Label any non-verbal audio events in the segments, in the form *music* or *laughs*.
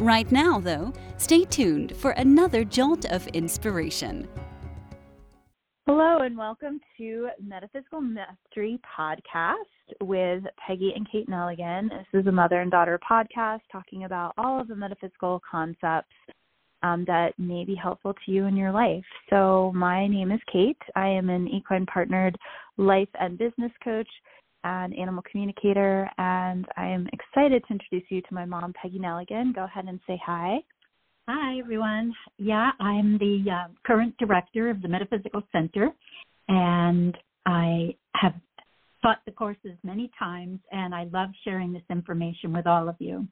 Right now, though, stay tuned for another jolt of inspiration. Hello, and welcome to Metaphysical Mastery Podcast with Peggy and Kate Nelligan. This is a mother and daughter podcast talking about all of the metaphysical concepts um, that may be helpful to you in your life. So, my name is Kate. I am an equine partnered life and business coach an animal communicator, and I am excited to introduce you to my mom, Peggy Nelligan. Go ahead and say hi. Hi, everyone. Yeah, I'm the uh, current director of the Metaphysical Center, and I have taught the courses many times, and I love sharing this information with all of you.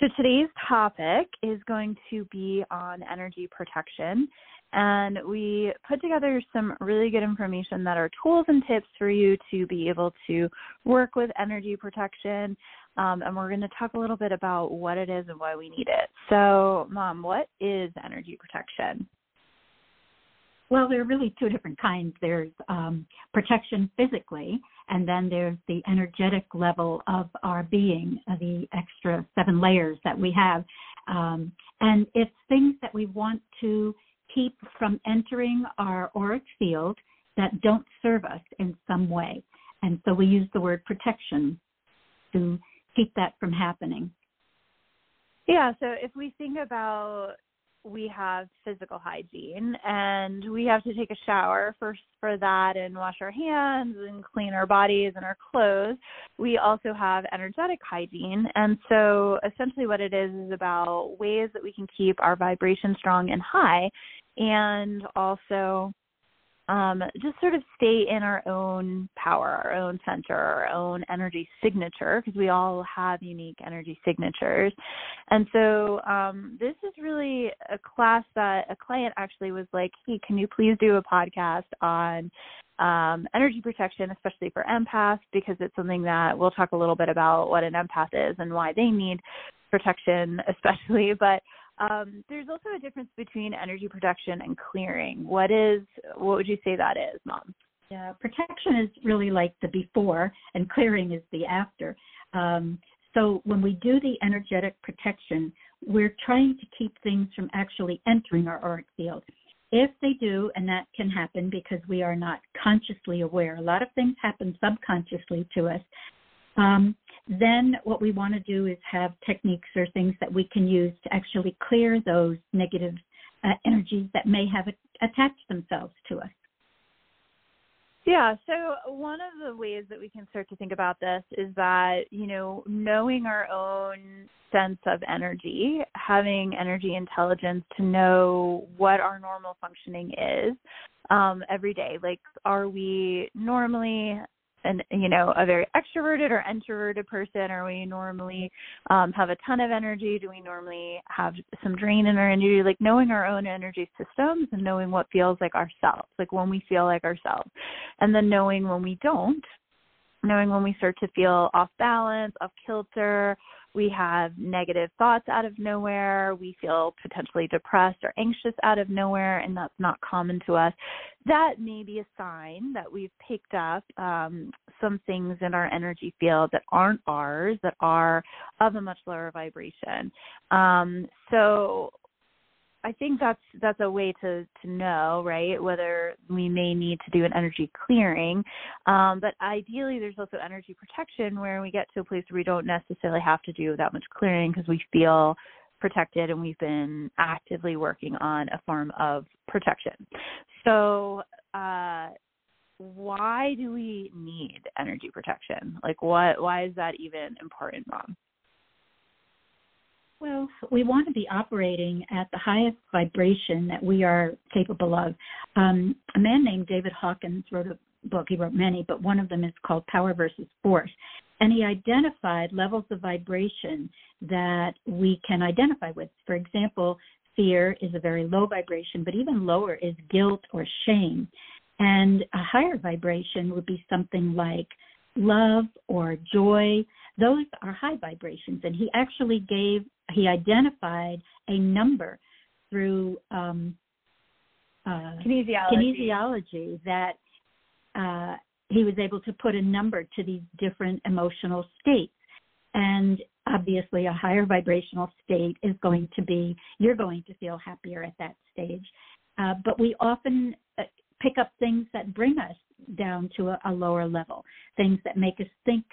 So today's topic is going to be on energy protection and we put together some really good information that are tools and tips for you to be able to work with energy protection. Um, and we're going to talk a little bit about what it is and why we need it. So, Mom, what is energy protection? Well, there are really two different kinds. There's um, protection physically, and then there's the energetic level of our being, uh, the extra seven layers that we have. Um, and it's things that we want to keep from entering our auric field that don't serve us in some way. And so we use the word protection to keep that from happening. Yeah, so if we think about we have physical hygiene and we have to take a shower first for that and wash our hands and clean our bodies and our clothes. We also have energetic hygiene. And so essentially what it is is about ways that we can keep our vibration strong and high and also um, just sort of stay in our own power, our own center, our own energy signature, because we all have unique energy signatures. And so um, this is really a class that a client actually was like, hey, can you please do a podcast on um, energy protection, especially for empaths, because it's something that we'll talk a little bit about what an empath is and why they need protection, *laughs* especially. But um, there's also a difference between energy protection and clearing. What is what would you say that is, Mom? Yeah, protection is really like the before, and clearing is the after. Um, so when we do the energetic protection, we're trying to keep things from actually entering our auric field. If they do, and that can happen because we are not consciously aware, a lot of things happen subconsciously to us. Um, then what we want to do is have techniques or things that we can use to actually clear those negative uh, energies that may have attached themselves to us. Yeah, so one of the ways that we can start to think about this is that, you know, knowing our own sense of energy, having energy intelligence to know what our normal functioning is um, every day. Like, are we normally an you know a very extroverted or introverted person are we normally um, have a ton of energy? Do we normally have some drain in our energy? Like knowing our own energy systems and knowing what feels like ourselves like when we feel like ourselves. And then knowing when we don't knowing when we start to feel off balance off kilter we have negative thoughts out of nowhere, we feel potentially depressed or anxious out of nowhere, and that's not common to us, that may be a sign that we've picked up um, some things in our energy field that aren't ours, that are of a much lower vibration. Um, so I think that's that's a way to to know, right? Whether we may need to do an energy clearing, um, but ideally, there's also energy protection where we get to a place where we don't necessarily have to do that much clearing because we feel protected and we've been actively working on a form of protection. So, uh, why do we need energy protection? Like, what? Why is that even important, Mom? Well, we want to be operating at the highest vibration that we are capable of. Um, a man named David Hawkins wrote a book, he wrote many, but one of them is called Power versus Force. And he identified levels of vibration that we can identify with. For example, fear is a very low vibration, but even lower is guilt or shame. And a higher vibration would be something like love or joy. Those are high vibrations. And he actually gave, he identified a number through um, uh, kinesiology. kinesiology that uh, he was able to put a number to these different emotional states. And obviously, a higher vibrational state is going to be, you're going to feel happier at that stage. Uh, but we often uh, pick up things that bring us down to a, a lower level, things that make us think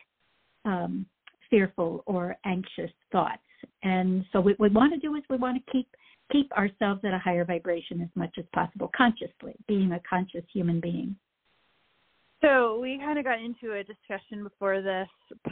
um, fearful or anxious thoughts. And so what we want to do is we want to keep keep ourselves at a higher vibration as much as possible, consciously, being a conscious human being. So we kind of got into a discussion before this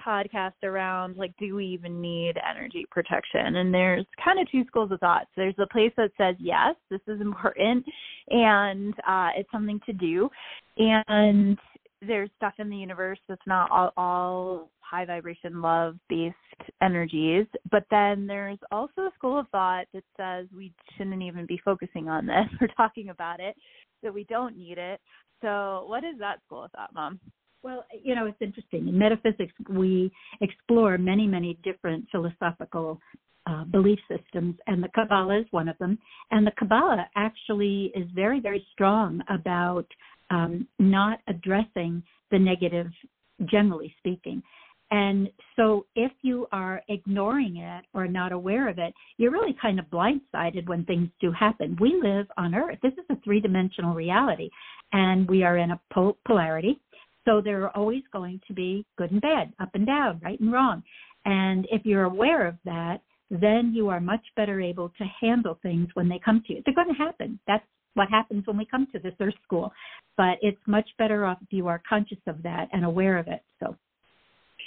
podcast around like, do we even need energy protection? And there's kind of two schools of thought. So there's a place that says yes, this is important, and uh, it's something to do, and there's stuff in the universe that's not all, all high vibration love based energies. But then there's also a school of thought that says we shouldn't even be focusing on this *laughs* or talking about it, that we don't need it. So, what is that school of thought, Mom? Well, you know, it's interesting. In metaphysics, we explore many, many different philosophical uh, belief systems, and the Kabbalah is one of them. And the Kabbalah actually is very, very strong about um, not addressing the negative, generally speaking. And so, if you are ignoring it or not aware of it, you're really kind of blindsided when things do happen. We live on Earth. This is a three dimensional reality, and we are in a polarity. So, there are always going to be good and bad, up and down, right and wrong. And if you're aware of that, then you are much better able to handle things when they come to you. They're going to happen. That's what happens when we come to this earth school. But it's much better off if you are conscious of that and aware of it. So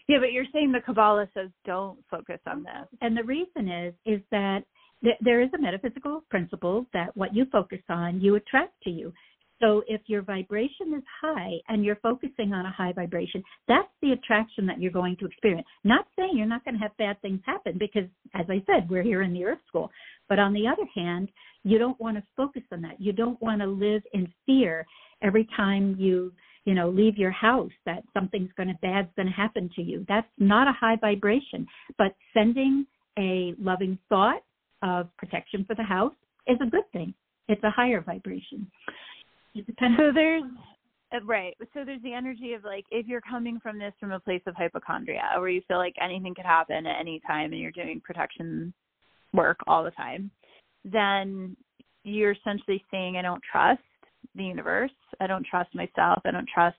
yeah, but you're saying the Kabbalah says don't focus on this. And the reason is is that th- there is a metaphysical principle that what you focus on, you attract to you. So if your vibration is high and you're focusing on a high vibration, that's the attraction that you're going to experience. Not saying you're not going to have bad things happen because, as I said, we're here in the Earth School. But on the other hand, you don't want to focus on that. You don't want to live in fear every time you you know leave your house that something's going to bad's going to happen to you that's not a high vibration but sending a loving thought of protection for the house is a good thing it's a higher vibration depends so there's uh, right so there's the energy of like if you're coming from this from a place of hypochondria where you feel like anything could happen at any time and you're doing protection work all the time then you're essentially saying i don't trust the universe. I don't trust myself. I don't trust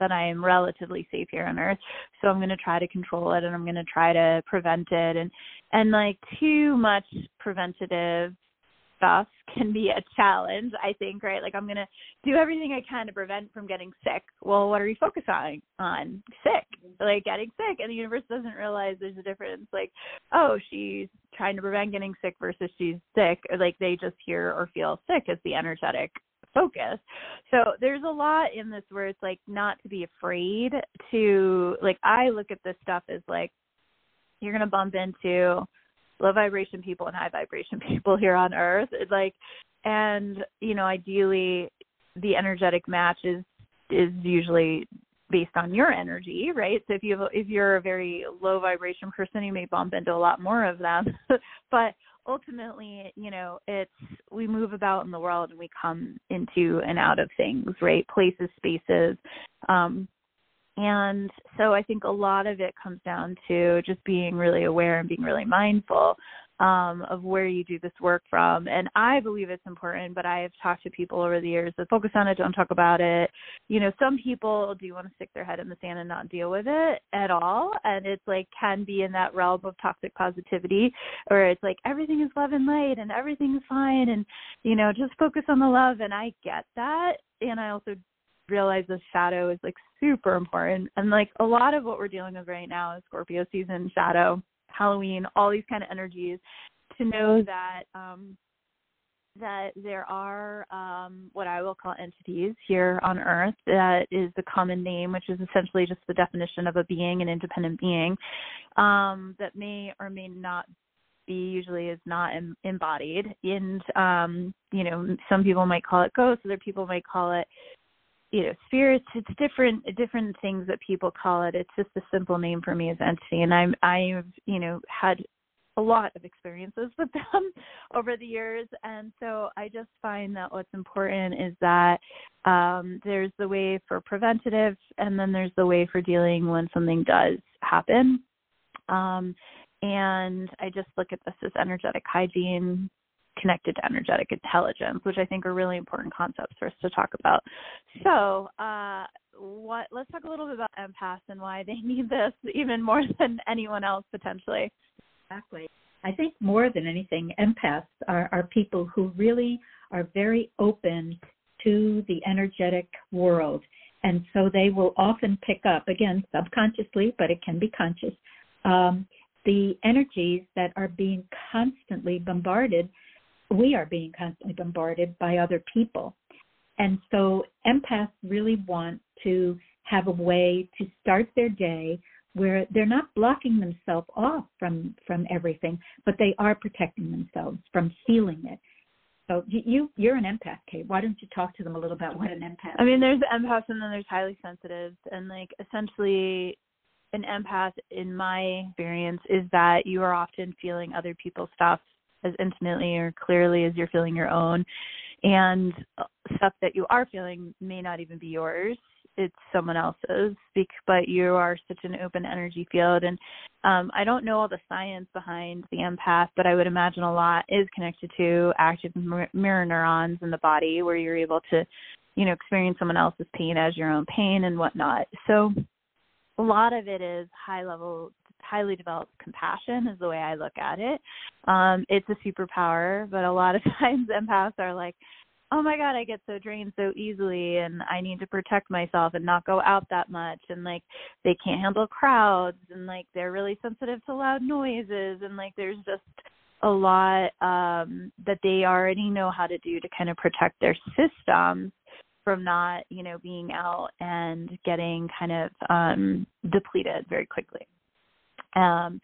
that I am relatively safe here on earth. So I'm going to try to control it and I'm going to try to prevent it and and like too much preventative stuff can be a challenge, I think, right? Like I'm going to do everything I can to prevent from getting sick. Well, what are you focusing on? Sick. Like getting sick and the universe doesn't realize there's a difference like, oh, she's trying to prevent getting sick versus she's sick. Or Like they just hear or feel sick as the energetic focus. So there's a lot in this where it's like not to be afraid to like I look at this stuff as like you're gonna bump into low vibration people and high vibration *laughs* people here on earth. It's like and, you know, ideally the energetic match is is usually based on your energy, right? So if you have, if you're a very low vibration person, you may bump into a lot more of them. *laughs* but ultimately, you know, it's we move about in the world and we come into and out of things, right? Places, spaces. Um, and so I think a lot of it comes down to just being really aware and being really mindful um, of where you do this work from. And I believe it's important, but I have talked to people over the years that focus on it, don't talk about it. You know, some people do want to stick their head in the sand and not deal with it at all. And it's like can be in that realm of toxic positivity, or it's like everything is love and light and everything is fine and, you know, just focus on the love. And I get that. And I also realize the shadow is like super important. And like a lot of what we're dealing with right now is Scorpio season shadow Halloween, all these kind of energies, to know that um, that there are um, what I will call entities here on Earth. That is the common name, which is essentially just the definition of a being, an independent being, um, that may or may not be usually is not em- embodied and um you know some people might call it ghosts other people might call it you know spirits it's different different things that people call it. It's just a simple name for me as entity and i'm i've you know had a lot of experiences *laughs* with them over the years and so i just find that what's important is that um, there's the way for preventative and then there's the way for dealing when something does happen. Um, and i just look at this as energetic hygiene connected to energetic intelligence, which I think are really important concepts for us to talk about. So, uh, what? Let's talk a little bit about empaths and why they *laughs* need this even more than anyone else potentially. Exactly. I think more than anything, empaths are, are people who really are very open to the energetic world. And so they will often pick up, again, subconsciously, but it can be conscious, um, the energies that are being constantly bombarded we are being constantly bombarded by other people. And so empaths really want to have a way to start their day where they're not blocking themselves off from from everything, but they are protecting themselves from feeling it. So you you're an empath, Kate. Why don't you talk to them a little about what an empath? I mean, there's empaths and then there's highly sensitives, and like essentially, an empath, in my experience, is that you are often feeling other people's stuff as intimately or clearly as you're feeling your own. And stuff that you are feeling may not even be yours. It's someone else's but you are such an open energy field. And um, i don't know all the science behind the empath but i would imagine a lot is connected to active mirror neurons in the body where you're able to you know experience someone else's pain as your own pain and whatnot. So a lot of it is high level highly developed compassion is the way I look at it. Um, it's a superpower, but a lot of *laughs* times empaths are like, oh my god i get so drained so easily and i need to protect myself and not go out that much and like they can't handle crowds and like they're really sensitive to loud noises and like there's just a lot um that they already know how to do to kind of protect their systems from not you know being out and getting kind of um depleted very quickly um,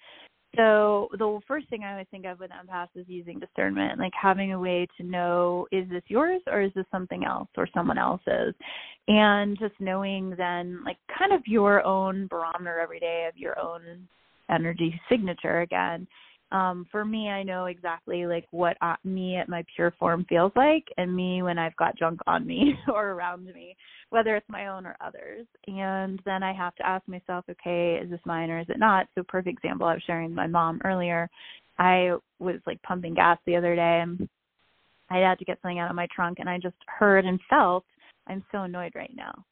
so the first thing I would think of with empaths is using discernment, like having a way to know is this yours or is this something else or someone else's, and just knowing then like kind of your own barometer every day of your own energy signature again um for me i know exactly like what uh, me at my pure form feels like and me when i've got junk on me *laughs* or around me whether it's my own or others. And then i have to ask myself okay is this mine or is it not? So perfect example i was sharing with my mom earlier i was like pumping gas the other day and i had to get something out of my trunk and i just heard and felt i'm so annoyed right now.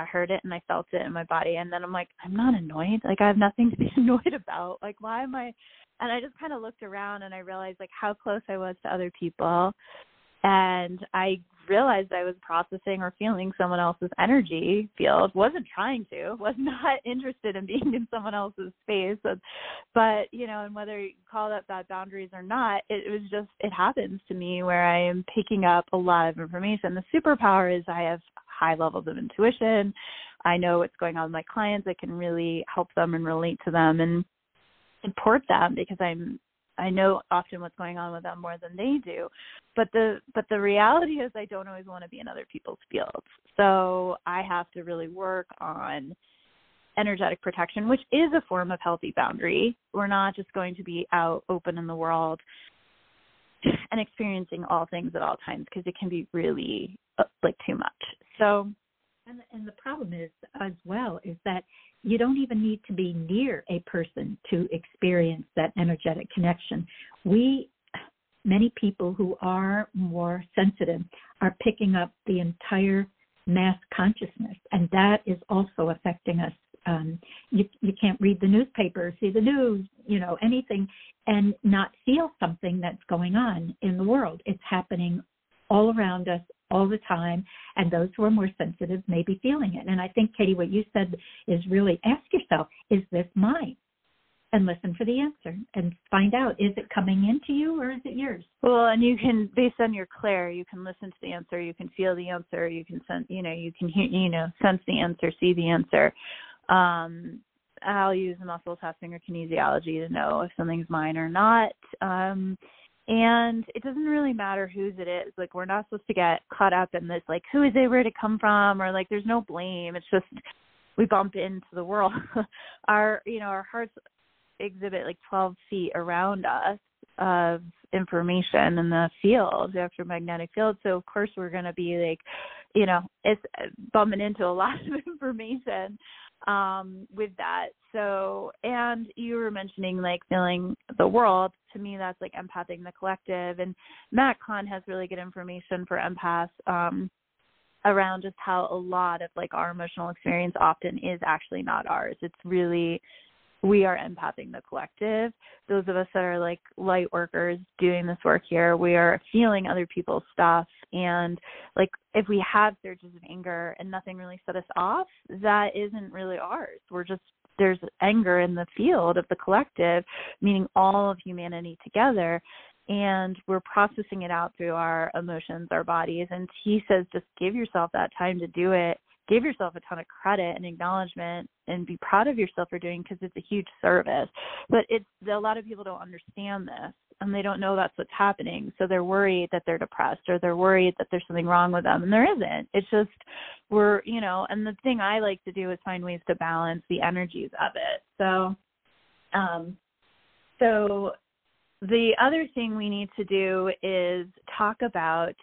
I heard it and I felt it in my body and then I'm like I'm not annoyed. Like I have nothing to be *laughs* annoyed about. Like why am I and I just kind of looked around and I realized like how close I was to other people and I realized I was processing or feeling someone else's energy field. wasn't trying to, *laughs* was not interested in being in someone else's space. But you know, and whether you call that bad boundaries or not, it, was just it happens to me where I am picking up a lot of information. The superpower is I have high levels of intuition. I know what's going on with my clients. I can really help them and relate to them and support them because I'm I know often what's going on with them more than they do. But the but the reality is I don't always want to be in other people's fields. So I have to really work on energetic protection, which is a form of healthy boundary. We're not just going to be out open in the world and experiencing all things at all times because it can be really uh, like too much. So and, and the problem is as well is that you don't even need to be near a person to experience that energetic connection. We, many people who are more sensitive, are picking up the entire mass consciousness, and that is also affecting us. Um, you you can't read the newspaper, see the news, you know anything, and not feel something that's going on in the world. It's happening all around us all the time, and those who are more sensitive may be feeling it. And I think, Katie, what you said is really ask yourself, is this mine? And listen for the answer and find out is it coming into you or is it yours? Well, and you can, based on your clair, you can listen to the answer, you can feel the answer, you can sense, you know, you can hear, you know, sense the answer, see the answer. Um, I'll use muscle testing or kinesiology to know if something's mine or not. Um, and it doesn't really matter whose it is. Like we're not supposed to get caught up in this like who is it, where to come from, or like there's no blame. It's just we bump into the world. *laughs* our you know our hearts exhibit like 12 feet around us of information in the field, electromagnetic field. So of course we're going to be like, you know, it's uh, bumping into a lot of *laughs* information um with that. So and you were mentioning like feeling the world. To me that's like empathing the collective. And matt kahn has really good information for empaths um around just how a lot of like our emotional experience often is actually not ours. It's really we are empathing the collective. Those of us that are like light workers doing this work here, we are feeling other people's stuff. And like if we have surges of anger and nothing really set us off, that isn't really ours. We're just there's anger in the field of the collective, meaning all of humanity together. And we're processing it out through our emotions, our bodies. And he says, just give yourself that time to do it give yourself a ton of credit and acknowledgement and be proud of yourself for doing because it's a huge service. But it's a lot of people don't understand this and they don't know that's what's happening. So they're worried that they're depressed or they're worried that there's something wrong with them and there isn't. It's just we're you know and the thing i like to do is find ways to balance the energies of it. So um so the other thing we need to do is talk about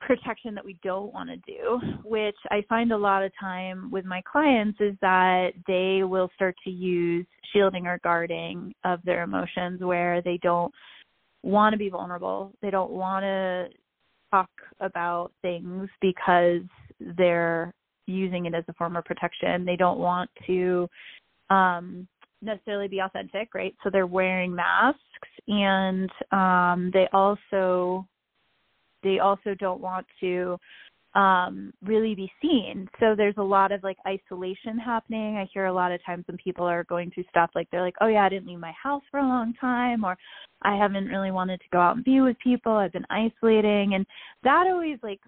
protection that we don't want to do, which I find a lot of time with my clients is that they will start to use shielding or guarding of their emotions where they don't want to be vulnerable. They don't want to talk about things because they're using it as a form of protection. They don't want to um necessarily be authentic, right? So they're wearing masks and um they also they also don't want to um really be seen. So there's a lot of like isolation happening. I hear a lot of times when people are going through stuff like they're like oh yeah i didn't leave my house for a long time or i haven't really wanted to go out and be with people. I've been isolating. And that always like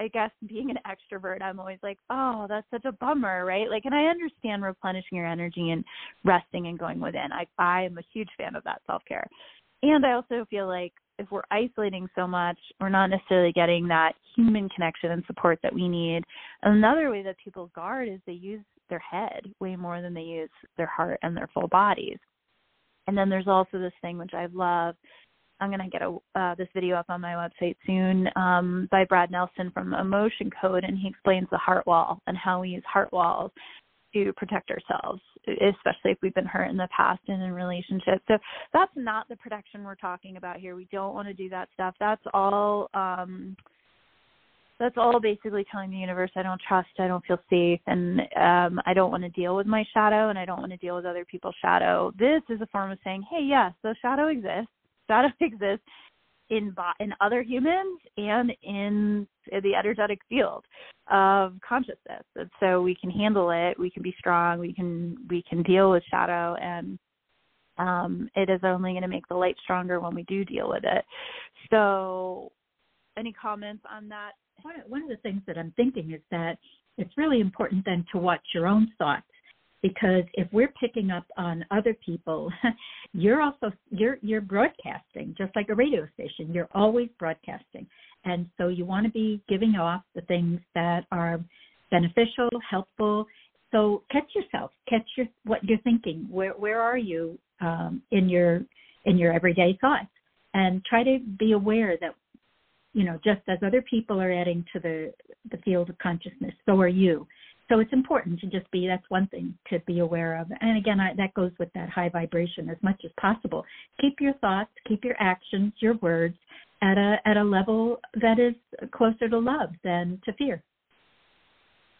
i guess being an extrovert i'm always like oh that's such a bummer right? Like and i understand replenishing your energy and resting and going within. I i am a huge fan of that self care and i also feel like if we're isolating so much, we're not necessarily getting that human connection and support that we need. Another way that people guard is they use their head way more than they use their heart and their full bodies. And then there's also this thing which I love. I'm going to get a, uh, this video up on my website soon um, by Brad Nelson from Emotion Code, and he explains the heart wall and how we use heart walls to protect ourselves, especially if we've been hurt in the past and in relationships. So that's not the protection we're talking about here. We don't want to do that stuff. That's all um that's all basically telling the universe I don't trust, I don't feel safe, and um, I don't want to deal with my shadow, and I don't want to deal with other people's shadow. This is a form of saying, hey, yes, the shadow exists. Shadow *laughs* exists in in other humans and in the energetic field of consciousness. And so we can handle it we can be strong we can we can deal with shadow and um it is only going to make the light stronger when we do deal with it. So any comments on that? One of the things that i'm thinking is that it's really important then to watch your own thoughts because if we're picking up on other people *laughs* you're also you're you're broadcasting just like a radio station you're always broadcasting. And so you want to be giving off the things that are beneficial helpful. So catch yourself catch your what you're thinking. Where where are you um, in your in your everyday thoughts? And try to be aware that you know just as other people are adding to the the field of consciousness so are you so it's important to just be that's one thing to be aware of. And again I, that goes with that high vibration as much as possible. Keep your thoughts keep your actions your words at a at a level that is closer to love than to fear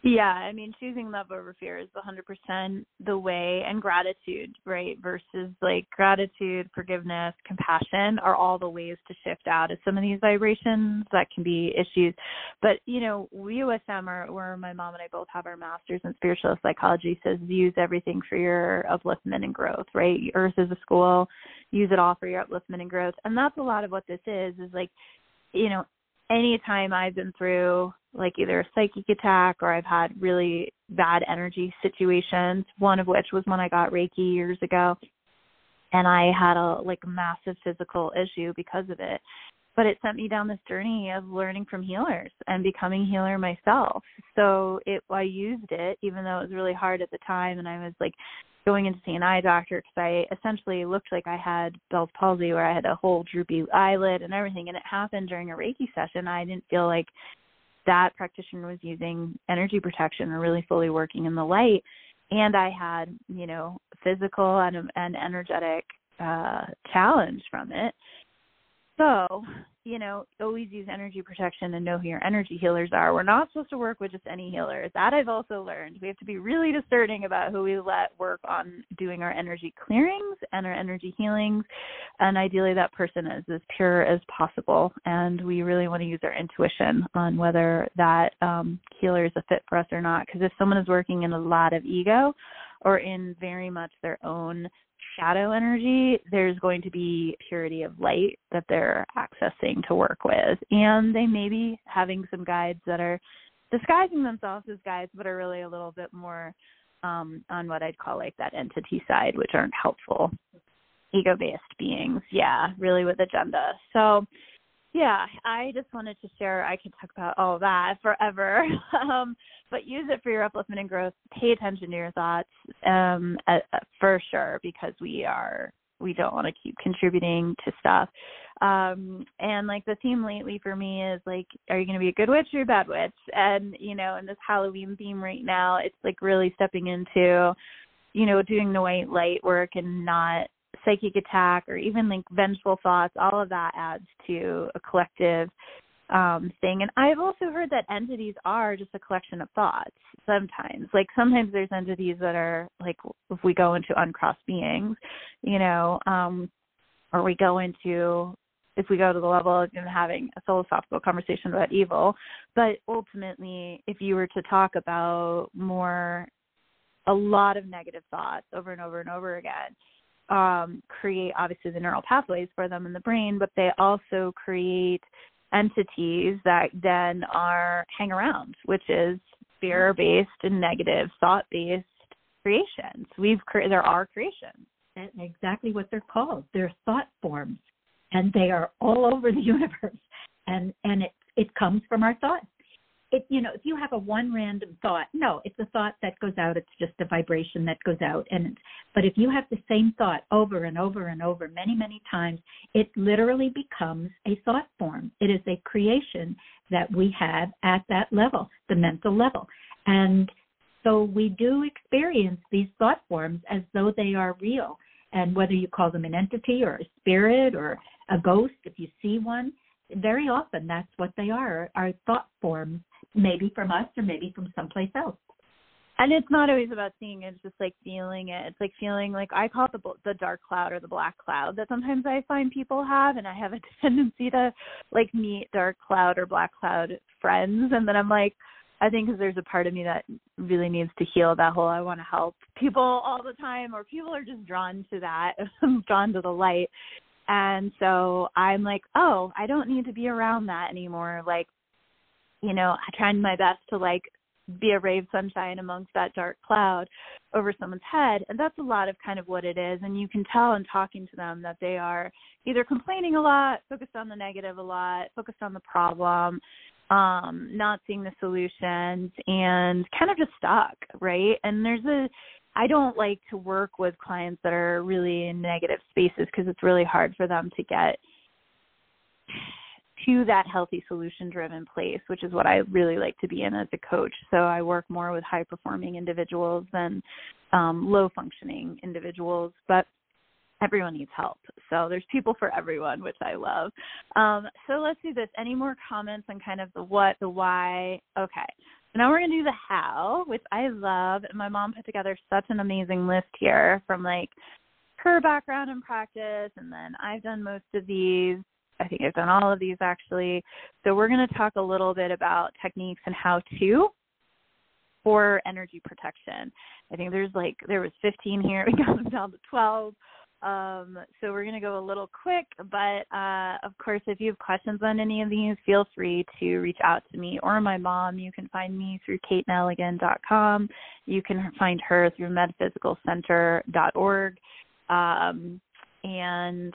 yeah, I mean, choosing love over fear is 100% the way, and gratitude, right? Versus like gratitude, forgiveness, compassion are all the ways to shift out of some of these vibrations that can be issues. But, you know, we USM, are, where my mom and I both have our masters in spiritual psychology, says use everything for your upliftment and growth, right? Earth is a school, use it all for your upliftment and growth. And that's a lot of what this is, is like, you know, anytime I've been through like either a psychic attack or I've had really bad energy situations, one of which was when I got Reiki years ago and I had a like massive physical issue because of it. But it sent me down this journey of learning from healers and becoming healer myself. So it I used it even though it was really hard at the time and I was like going in to see an eye doctor because I essentially looked like I had Bell's palsy where I had a whole droopy eyelid and everything and it happened during a Reiki session. I didn't feel like that practitioner was using energy protection or really fully working in the light and I had, you know, physical and an energetic uh challenge from it. So, you know, always use energy protection and know who your energy healers are. We're not supposed to work with just any healers. That I've also learned. We have to be really discerning about who we let work on doing our energy clearings and our energy healings. And ideally, that person is as pure as possible. And we really want to use our intuition on whether that um, healer is a fit for us or not. Because if someone is working in a lot of ego, or in very much their own shadow energy, there's going to be purity of light that they're accessing to work with. And they may be having some guides that are disguising themselves as guides, but are really a little bit more um, on what I'd call like that entity side, which aren't helpful ego based beings. Yeah, really with agenda. So, yeah, I just wanted to share. I could talk about all that forever, *laughs* um, but use it for your upliftment and growth. Pay attention to your thoughts um, at, at, for sure, because we are we don't want to keep contributing to stuff. Um, and like the theme lately for me is like, are you going to be a good witch or a bad witch? And you know, in this Halloween theme right now, it's like really stepping into, you know, doing the white light work and not psychic attack or even like vengeful thoughts, all of that adds to a collective um thing. And I've also heard that entities are just a collection of thoughts sometimes. Like sometimes there's entities that are like if we go into uncrossed beings, you know, um or we go into if we go to the level of having a philosophical conversation about evil. But ultimately, if you were to talk about more a lot of negative thoughts over and over and over again, um, create obviously the neural pathways for them in the brain, but they also create entities that then are hang around, which is fear based and negative thought based creations. We've cre- there are creations. And exactly what they're called. They're thought forms, and they are all over the *laughs* universe. And and it it comes from our thoughts it you know if you have a one random thought no it's a thought that goes out it's just a vibration that goes out and but if you have the same thought over and over and over many many times it literally becomes a thought form. It is a creation that we have at that level the mental level. And so we do experience these thought forms as though they are real. And whether you call them an entity or a spirit or a ghost if you see one very often that's what they are are thought forms maybe from us or maybe from someplace else. And it's not always about seeing it it's just like feeling it. It's like feeling like i call it the the dark cloud or the black cloud that sometimes i find people have and i have a *laughs* tendency to like meet dark cloud or black cloud friends. And then i'm like i think because there's a part of me that really needs to heal that whole i want to help people all the time or people are just drawn to that *laughs* drawn to the light. And so i'm like oh i don't need to be around that anymore. Like you know, I tried my best to like be a ray of sunshine amongst that dark cloud over someone's head. And that's a lot of kind of what it is. And you can tell in talking to them that they are either complaining a lot, focused on the negative a lot, focused on the problem, um, not seeing the solutions, and kind of just stuck, right? And there's a, I don't like to work with clients that are really in negative spaces because it's really hard for them to get to that healthy solution driven place, which is what I really like to be in as a coach. So I work more with high performing individuals than um, low functioning individuals, but everyone needs help. So there's people for everyone, which I love. Um, so let's do this. Any more comments on kind of the what, the why? Okay. So now we're going to do the how, which I love. And my mom put together such an amazing list here from like her background and practice, and then I've done most of these I think I've done all of these actually. So we're going to talk a little bit about techniques and how to for energy protection. I think there's like there was 15 here. *laughs* We got them down to 12. Um, so we're going to go a little quick, but uh, of course, if you have questions on any of these, feel free to reach out to me or my mom. You can find me through katenelligan.com. You can find her through metaphysicalcenter.org. Um, and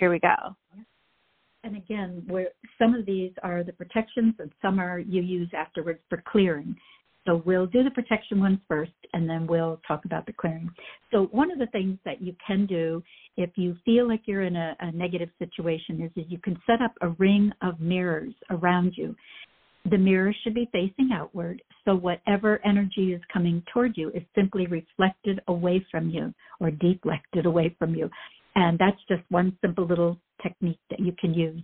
here we go. And again, where some of these are the protections and some are you use afterwards for clearing. So we'll do the protection ones first and then we'll talk about the clearing. So one of the things that you can do if you feel like you're in a, a negative situation is, is you can set up a ring of mirrors around you. The mirrors should be facing outward, so whatever energy is coming toward you is simply reflected away from you or deflected away from you. And that's just one simple little technique that you can use.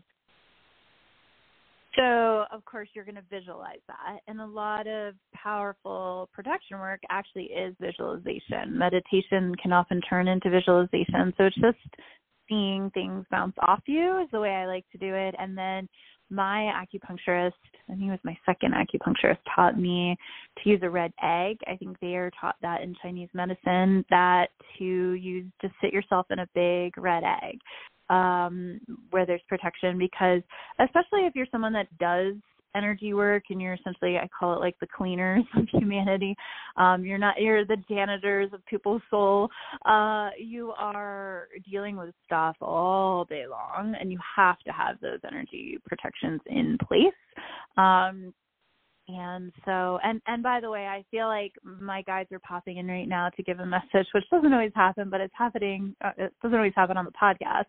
So, of course, you're going to visualize that. And a lot of powerful production work actually is visualization. Meditation can often turn into visualization. So, it's just seeing things bounce off you is the way I like to do it. And then my acupuncturist, I think was my second acupuncturist, taught me to use a red egg. I think they are taught that in Chinese medicine that to use to sit yourself in a big red egg um, where there's protection because especially if you're someone that does energy work and you're essentially I call it like the cleaners *laughs* of humanity. Um, you're not you're the janitors of people's soul. Uh, you are dealing with stuff all day long and you have to have those energy protections in place. Um, and so and and by the way i feel like my guides are popping in right now to give a message which doesn't always happen but it's happening uh, it doesn't always happen on the podcast.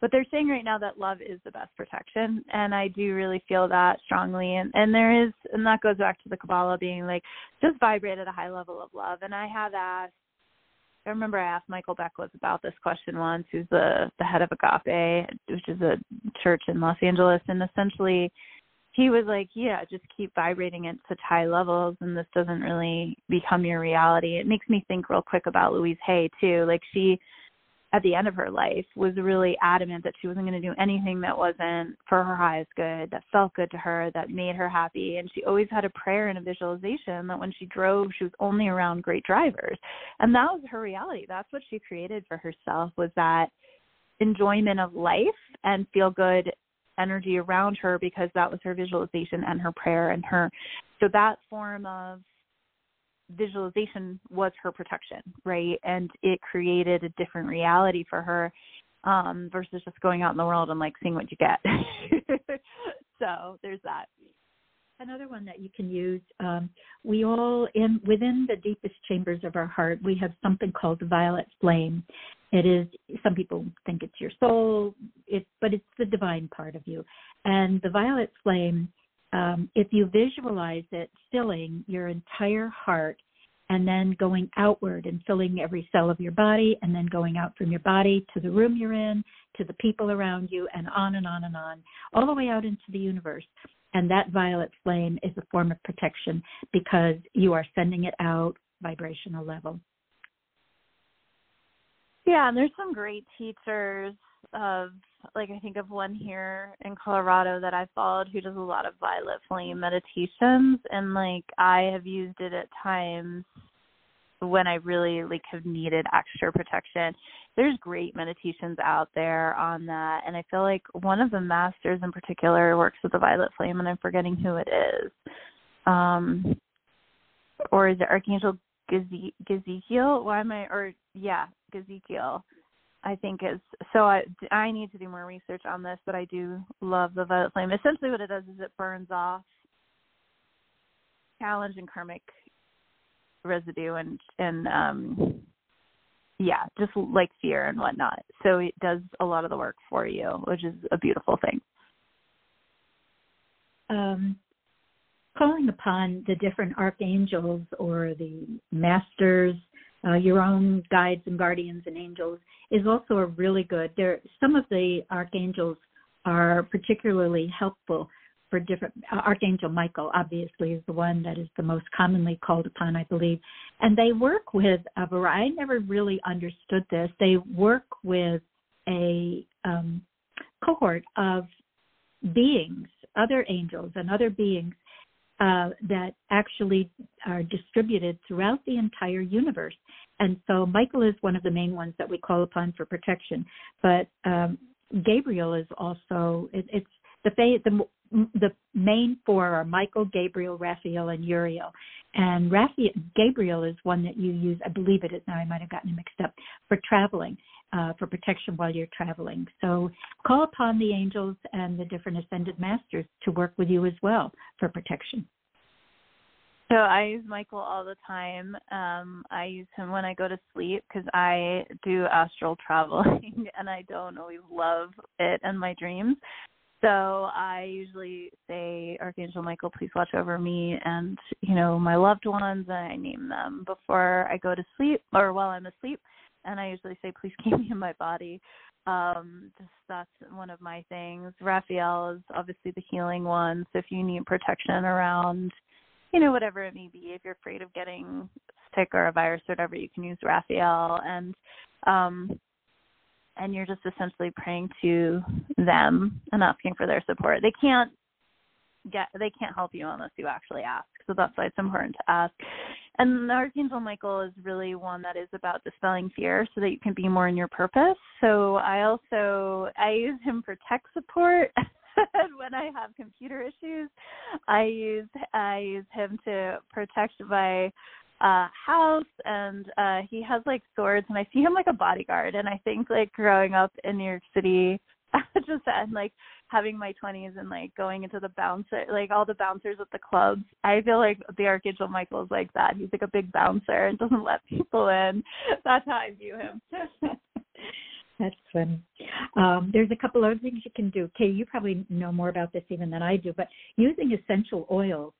But they're saying right now that love is the best protection and i do really feel that strongly. And and there is and that goes back to the kabbalah being like just vibrate at a high level of love. And i have asked I remember I asked Michael Beckwith about this question once, who's the the head of Agape, which is a church in Los Angeles, and essentially he was like, yeah, just keep vibrating at such high levels and this doesn't really become your reality. It makes me think real quick about Louise Hay too. Like she at the end of her life was really adamant that she wasn't going to do anything that wasn't for her highest good, that felt good to her, that made her happy. And she always had a prayer and a visualization that when she drove, she was only around great drivers. And that was her reality. That's what she created for herself was that enjoyment of life and feel good energy around her because that was her visualization and her prayer and her so that form of visualization was her protection right? And it created a different reality for her um versus just going out in the world and like seeing what you get. *laughs* So there's that another one that you can use um, we all in within the deepest chambers of our heart we have something called the violet flame it is some people think it's your soul, it, but it's the divine part of you. And the violet flame, um, if you visualize it filling your entire heart and then going outward and filling every cell of your body and then going out from your body to the room you're in, to the people around you, and on and on and on, all the way out into the universe. And that violet flame is a form of protection because you are sending it out vibrational level. Yeah, and there's some great teachers of like I think of one here in Colorado that I followed who does a lot of violet flame meditations and like I have used it at times when I really like have needed extra protection. There's great meditations out there on that and I feel like one of the masters in particular works with the violet flame and I'm forgetting who it is. Um or is it Archangel Gaziel? Why am I or yeah, Ezekiel. I think is so. I I need to do more research on this, but I do love the violet flame. Essentially, what it does is it burns off challenge and karmic residue and and um yeah, just like fear and whatnot. So it does a lot of the work for you, which is a beautiful thing. Um, calling upon the different archangels or the masters uh, your own guides and guardians and angels is also a really good. There, some of the archangels are particularly helpful for different. Uh, Archangel Michael, obviously, is the one that is the most commonly called upon, I believe, and they work with a variety. I never really understood this. They work with a um, cohort of beings, other angels and other beings uh, that actually are distributed throughout the entire universe. And so Michael is one of the main ones that we call upon for protection. But um, Gabriel is also it, it's the the the main four are Michael, Gabriel, Raphael, and Uriel. And Raphael, Gabriel is one that you use, I believe it is now, I might have gotten mixed up, for traveling, uh, for protection while you're traveling. So call upon the angels and the different ascended masters to work with you as well for protection. So I use Michael all the time. Um, I use him when I go to sleep because I do astral traveling *laughs* and I don't always love it in my dreams. So I usually say, Archangel Michael, please watch over me and, you know, my loved ones, and I name them before I go to sleep or while I'm asleep. And I usually say, please *laughs* keep me in my body. Um, just that's one of my things. Raphael is obviously the healing one. So if you need protection around, you know, whatever it may be, if you're afraid of getting sick or a virus or whatever, you can use Raphael. And um and you're just essentially praying to them and asking for their support. They can't get they can't help you unless you actually ask. So that's why it's important to ask. And the Archangel Michael is really one that is about dispelling fear so that you can be more in your purpose. So I also I use him for tech support. *laughs* when I have computer issues, I use I use him to protect my uh house and uh he has like swords and I see him like a bodyguard. And I think like growing up in New York City *laughs* just and like having my 20s and like going into the bouncer like all the bouncers at the clubs. I feel like the archangel michael is like that. He's like a big bouncer and *laughs* doesn't let people in. That's how i view him. *laughs* That's funny. Um, there's a couple other things you can do. Kay you probably know more about this even than i do but using essential oils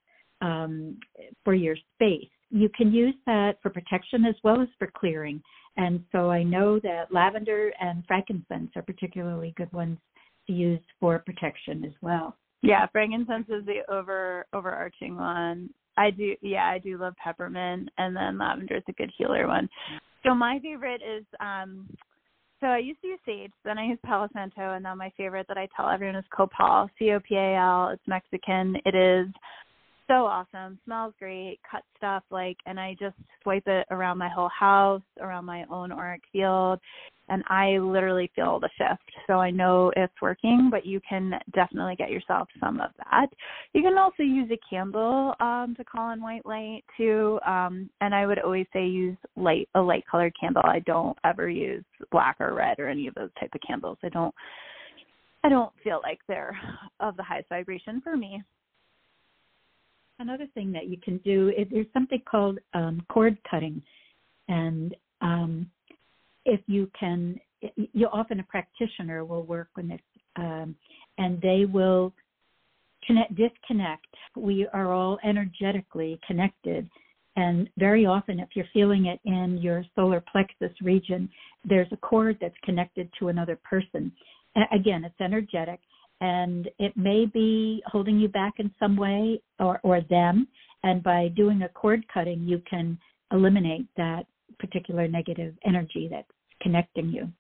um, for your space you can use that for protection as well as for clearing. And so I know that lavender and frankincense are particularly good ones to use for protection as well. Yeah, frankincense is the over overarching one. I do yeah, I do love peppermint and then lavender is a good healer one. So my favorite is um so I used to use sage, then I use Palo Santo, and now my favorite that I tell everyone is Copal, C O P A L. It's Mexican. It is so awesome. Smells great. Cut stuff like, and I just swipe it around my whole house, around my own auric field, and I literally feel the shift. So I know it's working, but you can definitely get yourself some of that. You can also use a candle um, to call in white light too. Um, and I would always say use light a light colored candle. I don't ever use black or red or any of those type of candles. I don't. I don't feel like they're of the highest vibration for me another thing that you can do is there's something called um, cord cutting, and um, if you can, you often a practitioner will work with this, um, and they will connect, disconnect. We are all energetically connected. And very often, if you're feeling it in your solar plexus region, there's a cord that's connected to another person. Again, it's energetic and it may be holding you back in some way or, or them. And by doing a cord cutting, you can eliminate that particular negative energy that's connecting you.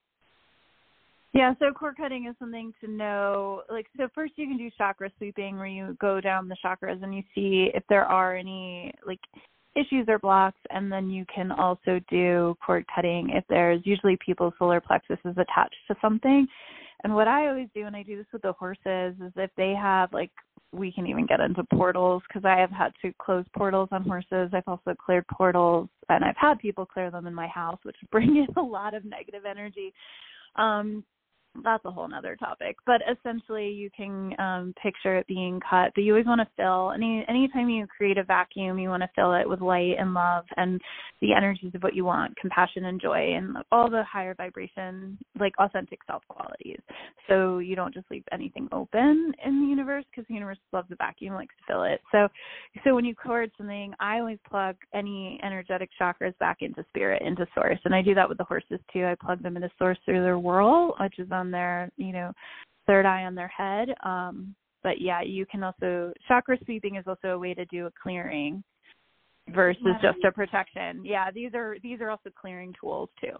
Yeah, so cord cutting is something to know. Like, so first you can do chakra sweeping where you go down the chakras and you see if there are any like issues or blocks, and then you can also do cord cutting if there's usually people's solar plexus is attached to something. And what I always do, and I do this with the horses, is if they have like we can even get into portals because I have had to close portals on horses. I've also cleared portals, and I've had people clear them in my house, which *laughs* bring in a lot of negative energy. Um, that's a whole nother topic. But essentially, you can um, picture it being cut. But you always want to fill any anytime you create a vacuum, you want to fill it with light and love and the energies of what you want, compassion and joy, and all the higher vibration, like authentic self qualities. So you don't just leave anything open in the universe because the universe loves a vacuum, likes to fill it. So, so when you cord something, I always plug any energetic chakras back into spirit, into source, and I do that with the horses too. I plug them into source through their whorl, which is on their, you know, third eye on their head. Um, but yeah, you can also chakra sweeping is also a way to do a clearing versus just a protection. Yeah, these are these are also clearing tools too.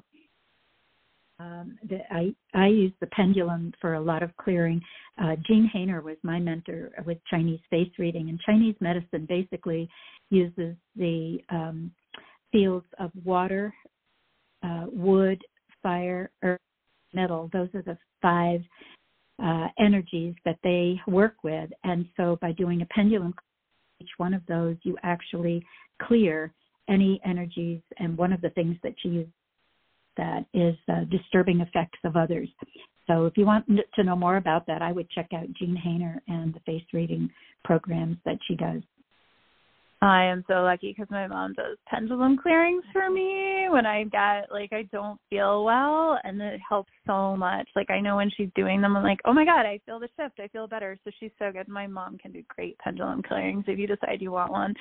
Um, the, I I use the pendulum for a lot of clearing. Uh, Jean Haner was my mentor with Chinese face reading, and Chinese medicine basically uses the um, fields of water, uh, wood, fire, earth, metal. Those are the five uh, energies that they work with. And so by doing a pendulum, each one of those, you actually clear any energies. And one of the things that she uses that is uh, disturbing effects of others. So if you want to know more about that, I would check out Jean Haner and the face reading programs that she does. I am so lucky because my mom does pendulum clearings for me when I get like I don't feel well, and it helps so much. Like I know when she's doing them, I'm like, oh my god, I feel the shift, I feel better. So she's so good. My mom can do great pendulum clearings if you decide you want one.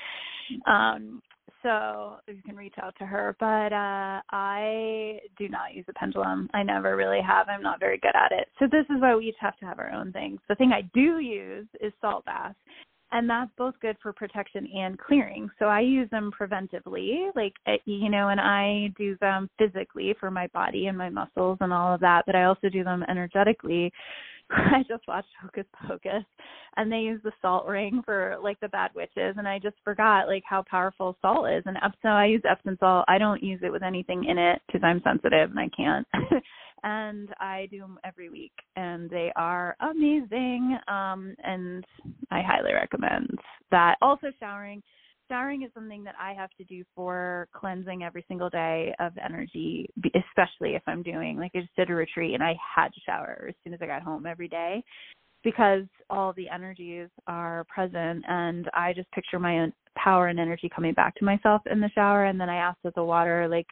Um, so you can reach out to her. But uh, I do not use a pendulum. I never really have. I'm not very good at it. So this is why we each have to have our own things. The thing I do use is salt baths and that's both good for protection and clearing. So I use them preventively, like eh, you know, and I do them physically for my body and my muscles and all of that, but I also do them energetically. *laughs* I just watched Hocus Pocus and they use the salt ring for like the bad witches and I just forgot like how powerful salt is and so I use Epsom salt. I don't use it with anything in it because I'm sensitive and I can't. *laughs* and I do them every week, and they are amazing. Um, and I highly recommend that. Also, showering. Showering is something that I have to do for cleansing every single day of energy, especially if I'm doing like I just did a retreat and I had to shower as soon as I got home every day because all the energies are present and I just picture my own power and energy coming back to myself in the shower and then I ask that the water like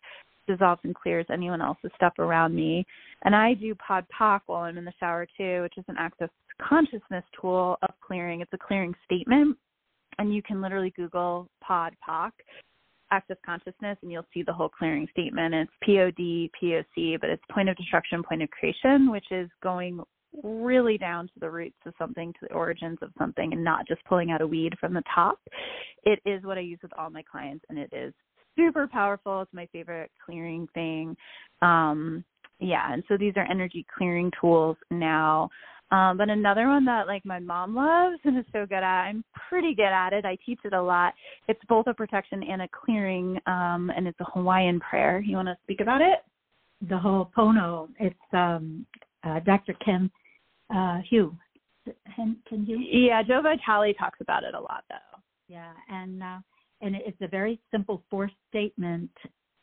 dissolves and clears anyone else's stuff around me. And I do Pod POC while I'm in the shower too, which is an access consciousness tool of clearing. It's a clearing statement. And you can literally Google Pod POC, access consciousness, and you'll see the whole clearing statement. It's P O D P O C, but it's point of destruction, point of creation, which is going really down to the roots of something, to the origins of something, and not just pulling out a weed from the top. It is what I use with all my clients, and it is super powerful. It's my favorite clearing thing. Um, yeah, and so these are energy clearing tools now. Um, but another one that like my mom loves and is so good at, I'm pretty good at it. I teach it a lot. It's both a protection and a clearing, um, and it's a Hawaiian prayer. You want to speak about it? The Ho'oponopono. It's um, uh, Dr. Ken uh, Hugh. Ken, Ken Hugh? Yeah, Joe Vitale talks about it a lot though. Yeah, and uh, and it's a very simple four statement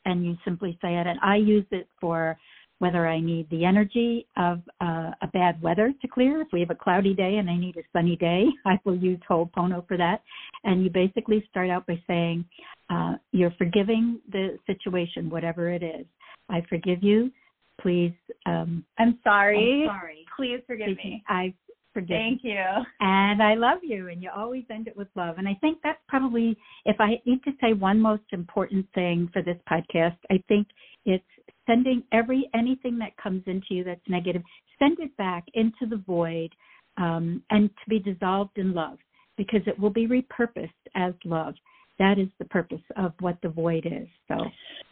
and you simply say it and i use it for whether i need the energy of uh, a bad weather to clear. If we have a cloudy day and i need a sunny day *laughs* i will use ho'opono for that. And you basically start out by saying uh, you're forgiving the situation whatever it is. I forgive you. Please um i'm sorry. I'm sorry. Please forgive me. i forgive. Thank you. And I love you, and you always end it with love. And I think that's probably, if I need to say one most important thing for this podcast, I think it's sending every anything that comes into you that's negative, send it back into the void, um, and to be dissolved in love, because it will be repurposed as love that is the purpose of what the void is. So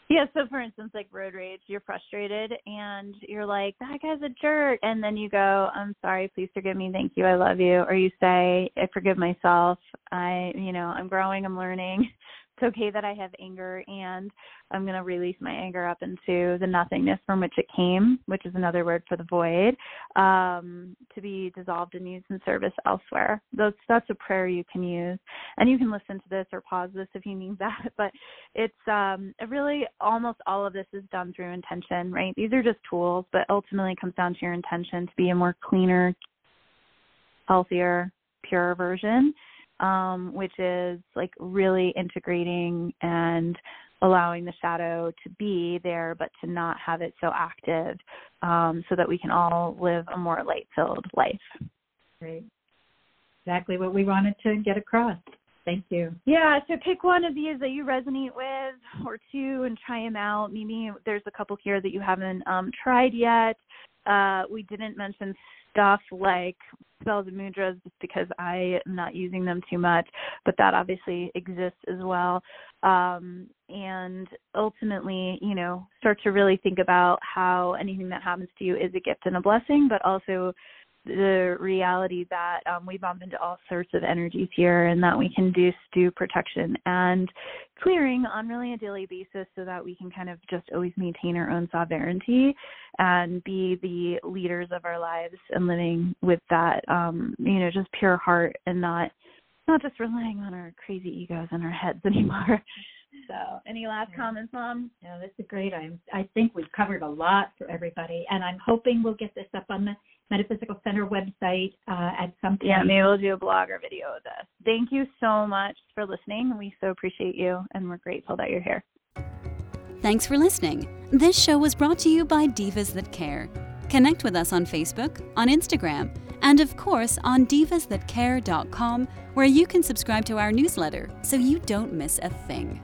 yeah, so for instance, like road rage, you're frustrated and you're like, that guy's a jerk. And then you go, I'm sorry, please forgive me. Thank you. I love you. Or you say, I forgive myself. I, you know, I'm growing, I'm learning it's okay that I have anger and I'm going to release my anger up into the nothingness from which it came, which is another word for the void, um, to be dissolved and used in service elsewhere. That's, that's a prayer you can use. And you can listen to this or pause this if you need that. *laughs* But it's um, really almost all of this is done through intention, right? These are just tools, but ultimately it comes down to your intention to be a more cleaner, healthier, pure version um, which is like really integrating and allowing the shadow to be there, but to not have it so active, um, so that we can all live a more light filled life. Great. Exactly what we wanted to get across. Thank you. Yeah, so pick one of these that you resonate with or two and try them out. Maybe there's a couple here that you haven't um, tried yet. Uh, we didn't mention stuff like spells and mudras just because I am not using them too much, but that obviously exists as well. Um, and ultimately, you know, start to really think about how anything that happens to you is a gift and a blessing, but also the reality that um, we bump into all sorts of energies here and that we can do, do protection and clearing on really a daily basis so that we can kind of just always maintain our own sovereignty and be the leaders of our lives and living with that um, you know just pure heart and not not just relying on our crazy egos and our heads *laughs* anymore so, any last comments, Mom? No, this is great. I I think we've covered a lot for everybody, and I'm hoping we'll get this up on the Metaphysical Center website uh, at some point. Yeah, maybe we'll do a blog or video of this. Thank you so much for listening. We so appreciate you, and we're grateful that you're here. Thanks for listening. This show was brought to you by Divas That Care. Connect with us on Facebook, on Instagram, and of course on divasthatcare.com, where you can subscribe to our newsletter so you don't miss a thing.